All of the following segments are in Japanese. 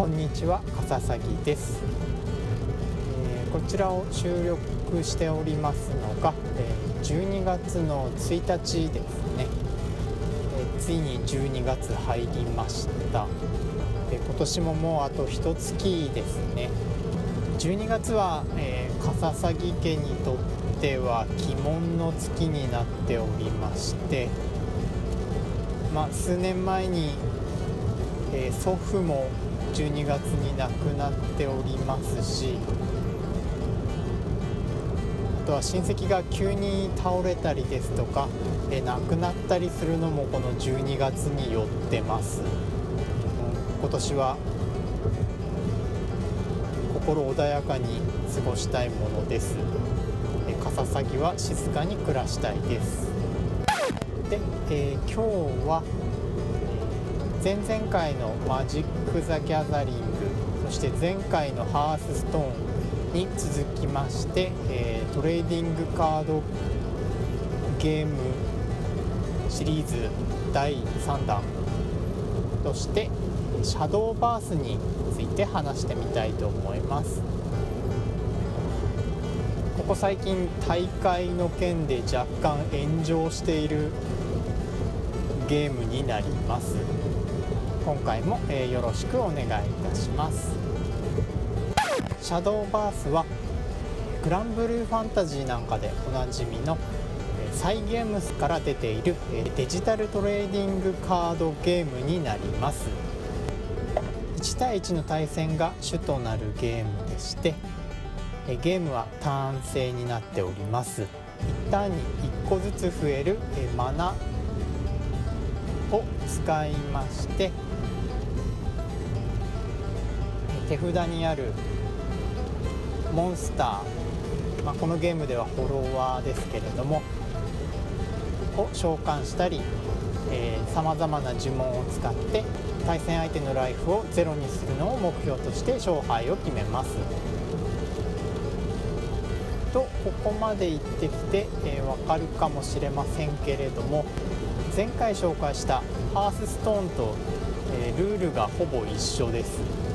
こんにちは笠崎です、えー、こちらを収録しておりますのが、えー、12月の1日ですね、えー、ついに12月入りました。で今年ももうあと一月ですね。12月は、えー、笠崎家にとっては鬼門の月になっておりましてまあ、数年前に、えー、祖父も12月に亡くなっておりますしあとは親戚が急に倒れたりですとか、えー、亡くなったりするのもこの12月によってます、うん、今年は心穏やかに過ごしたいものです、えー、笠サギは静かに暮らしたいです。で、えー、今日は前々回のマジック・ザ・ギャザリングそして前回のハースストーンに続きまして、えー、トレーディングカードゲームシリーズ第3弾としてシャドーバースについて話してみたいと思います。ここ最近大会の件で若干炎上しているゲームになります。今回も、えー、よろしくお願いいたします。シャドーバースはグランブルーファンタジーなんかでおなじみのサイ・ゲームスから出ているデジタルトレーディングカードゲームになります。1対1の対戦が主となるゲームでしてゲームはターン制になっております。一旦に1個ずつ増えるマナを使いまして手札にあるモンスター、まあ、このゲームではフォロワーですけれどもを召喚したりさまざまな呪文を使って対戦相手のライフをゼロにするのを目標として勝敗を決めます。とここまで言ってきて、えー、分かるかもしれませんけれども前回紹介したハースストーンと、えー、ルールがほぼ一緒です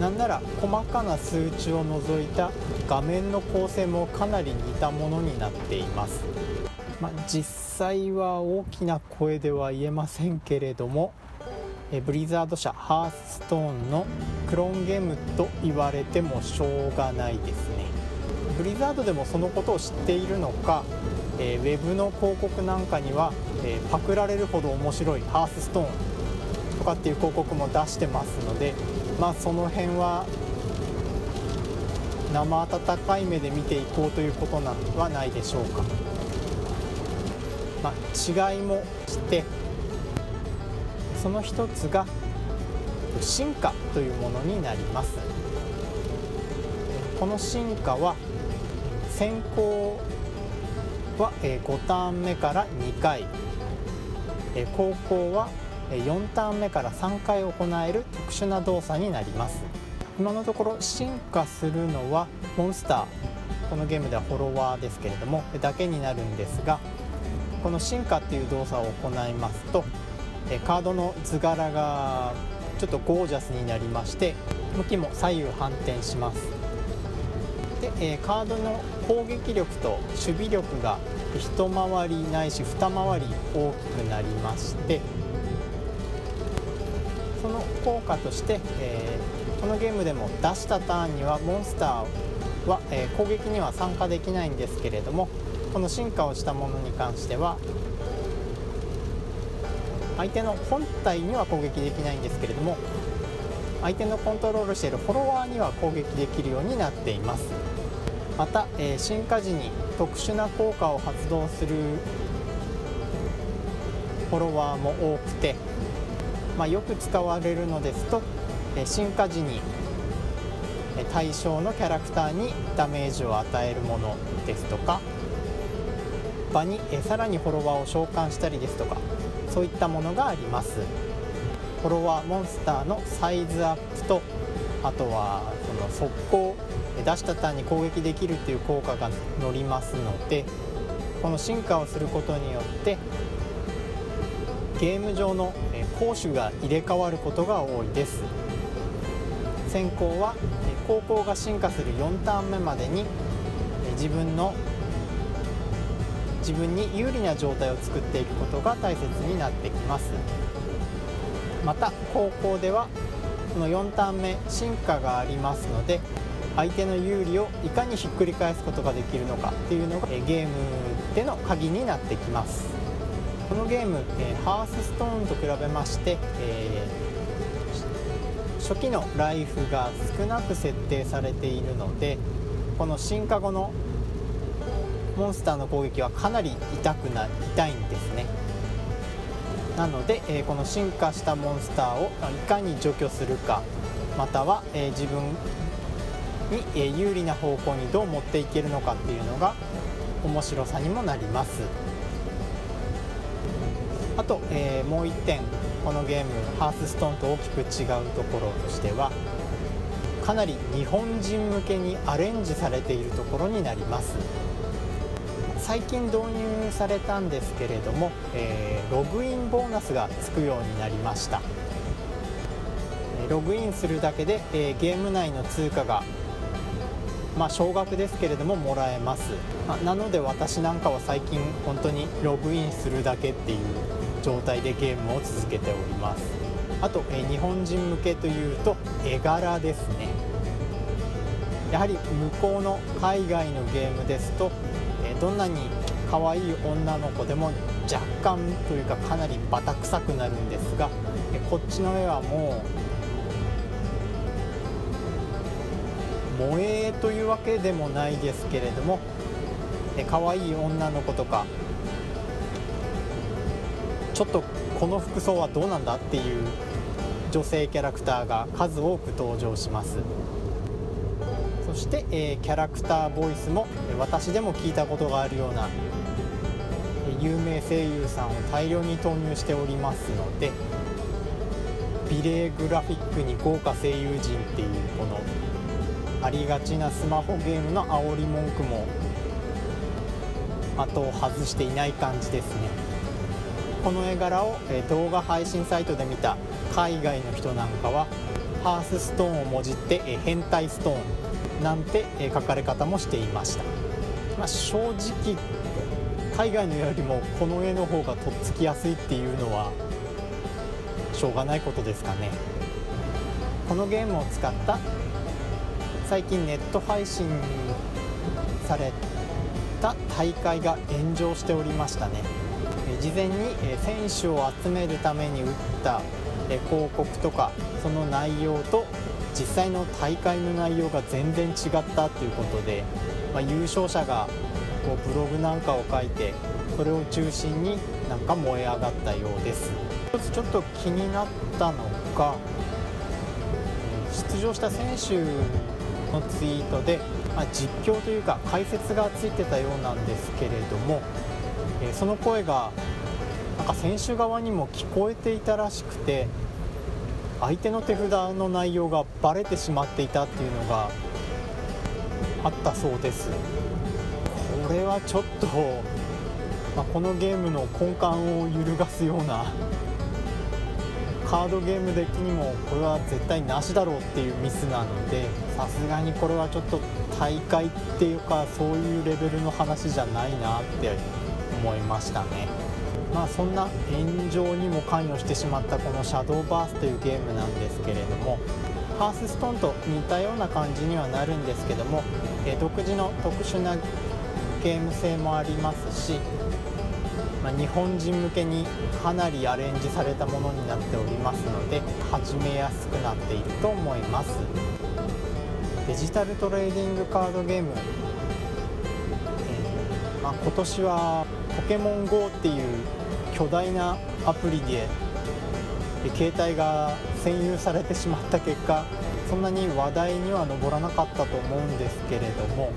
なんなら細かな数値を除いた画面の構成もかなり似たものになっています、まあ、実際は大きな声では言えませんけれどもえブリザード社ハースストーンのクローンゲームと言われてもしょうがないですね。ブリザードでもそのことを知っているのかえー、ウェブの広告なんかには、え、パクられるほど面白いハースストーンとかっていう広告も出してますのでまあその辺は生温かい目で見ていこうということなはないでしょうか、まあ、違いもしてその一つが進化というものになります。この進化は先行は5ターン目から2回。後攻は4ターン目から3回行える特殊な動作になります。今のところ進化するのはモンスター。このゲームではフォロワーですけれどもだけになるんですがこの進化っていう動作を行いますとカードの図柄がちょっとゴージャスになりまして向きも左右反転します。で、え、カードの攻撃力と守備力が一回りないし二回り大きくなりましてその効果として、えー、このゲームでも出したターンにはモンスターは、えー、攻撃には参加できないんですけれどもこの進化をしたものに関しては相手の本体には攻撃できないんですけれども相手のコントロールしているフォロワーには攻撃できるようになっています。また、えー、進化時に特殊な効果を発動するフォロワーも多くて、まあ、よく使われるのですと、進化時に対象のキャラクターにダメージを与えるものですとか場にさらにフォロワーを召喚したりですとかそういったものがあります。フォロワーモンスターのサイズアップとあとはその速攻出したターンに攻撃できるっていう効果が乗りますのでこの進化をすることによってゲーム上の攻守が入れ替わることが多いです。先行は高校が進化する4ターン目までに自分の自分に有利な状態を作っていくことが大切になってきます。また高校ではこの4ターン目進化がありますので相手の有利をいかにひっくり返すことができるのかっていうのがゲームでの鍵になってきます。このゲーム、えハースストーンと比べまして、えー、初期のライフが少なく設定されているのでこの進化後のモンスターの攻撃はかなり痛くな痛いんですね。なので、えー、この進化したモンスターをいかに除去するかまたは、えー、自分に、え、有利な方向にどう持っていけるのかっていうのが面白さにもなります。あと、えーもう1点このゲームハースストーンと大きく違うところとしてはかなり日本人向けにアレンジされているところになります。最近導入されたんですけれども、えー、ログインボーナスがつくようになりました。ログインするだけで、えー、ゲーム内の通貨がまあ少額ですけれどももらえます。まなので私なんかは最近本当にログインするだけっていう状態でゲームを続けております。あと、えー、日本人向けというと絵柄ですね。やはり向こうの海外のゲームですとえどんなに可愛い女の子でも若干というかかなりバタ臭くなるんですがえこっちの絵はもう萌えというわけでもないですけれども可愛い女の子とかちょっとこの服装はどうなんだっていう女性キャラクターが数多く登場します。そして、えー、キャラクターボイスも私でも聞いたことがあるような有名声優さんを大量に投入しておりますので美麗グラフィックに豪華声優陣っていうこのありがちなスマホゲームの煽り文句も的を外していない感じですねこの絵柄を動画配信サイトで見た海外の人なんかはハースストーンをもじって変態ストーンなんて書かれ方もしていました、まあ、正直海外のよりもこの絵の方がとっつきやすいっていうのはしょうがないことですかね。このゲームを使った最近ネット配信された大会が炎上しておりましたね。事前に選手を集めるために打った広告とかその内容と実際の大会の内容が全然違ったということで、まあ、優勝者がこうブログなんかを書いてそれを中心になんか燃え上がったようです。一つちょっと気になったのが出場した選手のツイートで、まあ、実況というか解説がついてたようなんですけれども、えその声がなんか選手側にも聞こえていたらしくて相手の手札の内容がバレてしまっていたっていうのがあったそうですこれはちょっと、まあ、このゲームの根幹を揺るがすようなカードゲーム的にもこれは絶対なしだろうっていうミスなのでさすがにこれはちょっと大会っていうかそういうレベルの話じゃないなって思いましたね。まあ、そんな炎上にも関与してしまったこの「シャドーバース」というゲームなんですけれどもハースストーンと似たような感じにはなるんですけども、え独自の特殊なゲーム性もありますし、まあ、日本人向けにかなりアレンジされたものになっておりますので始めやすくなっていると思います。デジタルトレーディングカードゲーム、えー、まあ、今年はポケモン GO っていう巨大なアプリで携帯が占有されてしまった結果そんなに話題には上らなかったと思うんですけれども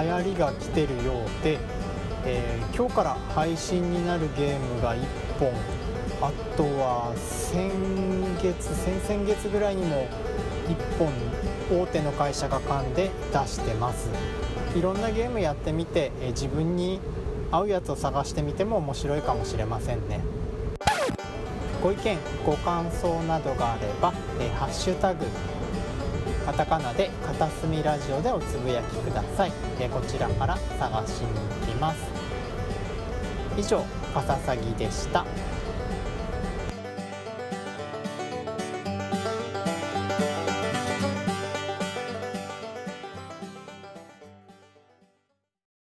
流行りが来てるようで、えー、今日から配信になるゲームが1本あとは先月先々月ぐらいにも1本大手の会社が噛んで出してます。いろんなゲームやってみて、えー、自分に合うやつを探してみても面白いかもしれませんね。ご意見ご感想などがあれば「えハッシュタグカタカナで片隅ラジオ」でおつぶやきください、えこちらから探しに行きます。以上かささぎでした。